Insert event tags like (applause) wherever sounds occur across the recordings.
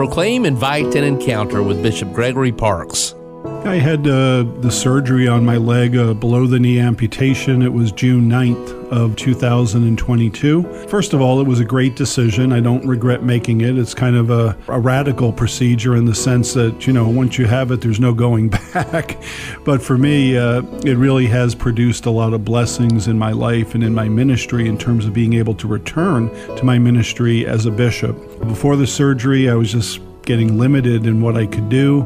Proclaim, invite, and encounter with Bishop Gregory Parkes. I had uh, the surgery on my leg, uh, below the knee amputation. It was June 9th of 2022. First of all, it was a great decision. I don't regret making it. It's kind of a, a radical procedure in the sense that, you know, once you have it, there's no going (laughs) back. but for me, uh, it really has produced a lot of blessings in my life and in my ministry in terms of being able to return to my ministry as a bishop. Before the surgery, I was just getting limited in what I could do,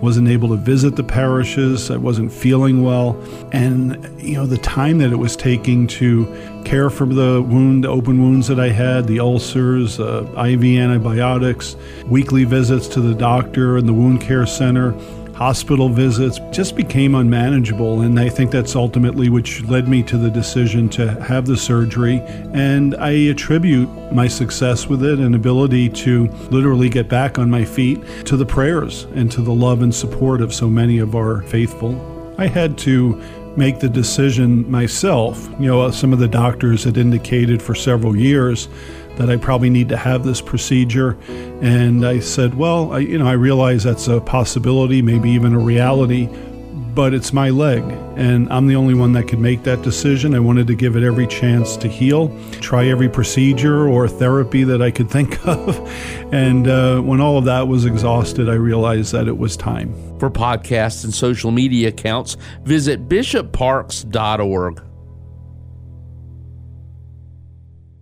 wasn't able to visit the parishes, I wasn't feeling well. And, you know, the time that it was taking to care for the wound, the open wounds that I had, the ulcers, uh, IV antibiotics, weekly visits to the doctor and the wound care center hospital visits just became unmanageable. And I think that's ultimately which led me to the decision to have the surgery. And I attribute my success with it and ability to literally get back on my feet to the prayers and to the love and support of so many of our faithful. I had to make the decision myself. You know, some of the doctors had indicated for several years that I probably need to have this procedure. And I said, well, I, you know, I realize that's a possibility, maybe even a reality, but it's my leg, and I'm the only one that could make that decision. I wanted to give it every chance to heal, try every procedure or therapy that I could think (laughs) of. And uh, when all of that was exhausted, I realized that it was time. For podcasts and social media accounts, visit bishopparkes.org.